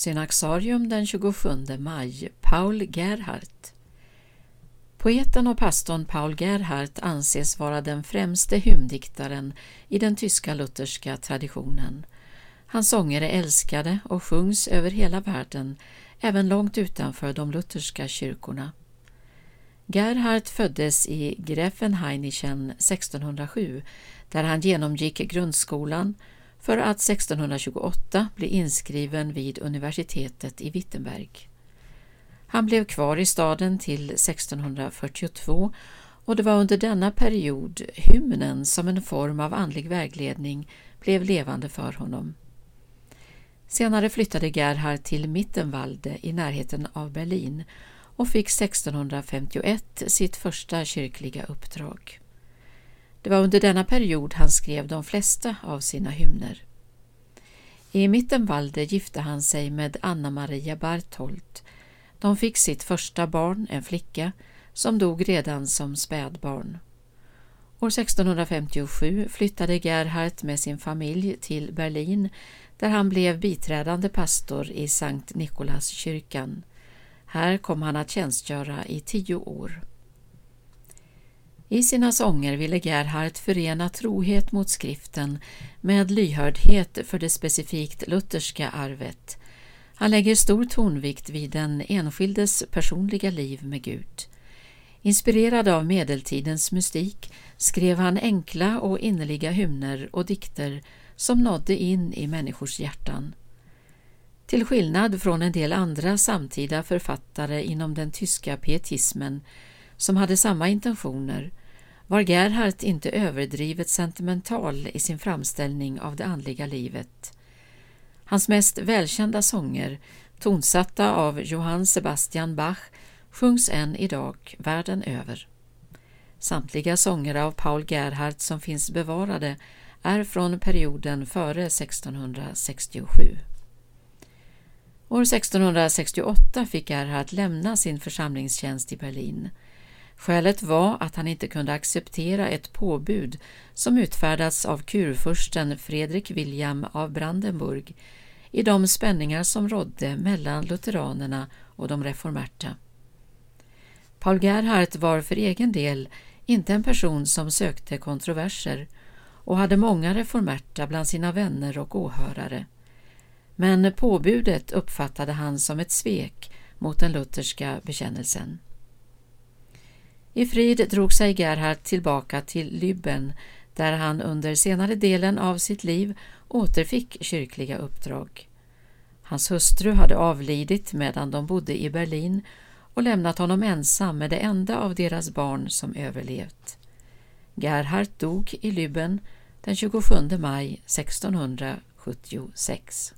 Synaxarium den 27 maj Paul Gerhardt Poeten och pastorn Paul Gerhardt anses vara den främste hymndiktaren i den tyska lutherska traditionen. Hans sånger är älskade och sjungs över hela världen, även långt utanför de lutherska kyrkorna. Gerhardt föddes i Greffenhainichen 1607 där han genomgick grundskolan för att 1628 bli inskriven vid universitetet i Wittenberg. Han blev kvar i staden till 1642 och det var under denna period hymnen som en form av andlig vägledning blev levande för honom. Senare flyttade Gerhard till Mittenwalde i närheten av Berlin och fick 1651 sitt första kyrkliga uppdrag. Det var under denna period han skrev de flesta av sina hymner. I Mittenwalde gifte han sig med Anna Maria Bartholdt. De fick sitt första barn, en flicka, som dog redan som spädbarn. År 1657 flyttade Gerhardt med sin familj till Berlin där han blev biträdande pastor i Sankt Nikolaskyrkan. Här kom han att tjänstgöra i tio år. I sina sånger ville Gerhardt förena trohet mot skriften med lyhördhet för det specifikt lutherska arvet. Han lägger stor tonvikt vid den enskildes personliga liv med Gud. Inspirerad av medeltidens mystik skrev han enkla och innerliga hymner och dikter som nådde in i människors hjärtan. Till skillnad från en del andra samtida författare inom den tyska pietismen som hade samma intentioner var Gerhardt inte överdrivet sentimental i sin framställning av det andliga livet. Hans mest välkända sånger, tonsatta av Johann Sebastian Bach, sjungs än idag världen över. Samtliga sånger av Paul Gerhardt som finns bevarade är från perioden före 1667. År 1668 fick Gerhardt lämna sin församlingstjänst i Berlin. Skälet var att han inte kunde acceptera ett påbud som utfärdats av kurfursten Fredrik William av Brandenburg i de spänningar som rådde mellan lutheranerna och de reformerta. Paul Gerhardt var för egen del inte en person som sökte kontroverser och hade många reformerta bland sina vänner och åhörare. Men påbudet uppfattade han som ett svek mot den lutherska bekännelsen. I frid drog sig Gerhard tillbaka till Lübben där han under senare delen av sitt liv återfick kyrkliga uppdrag. Hans hustru hade avlidit medan de bodde i Berlin och lämnat honom ensam med det enda av deras barn som överlevt. Gerhard dog i Lübben den 27 maj 1676.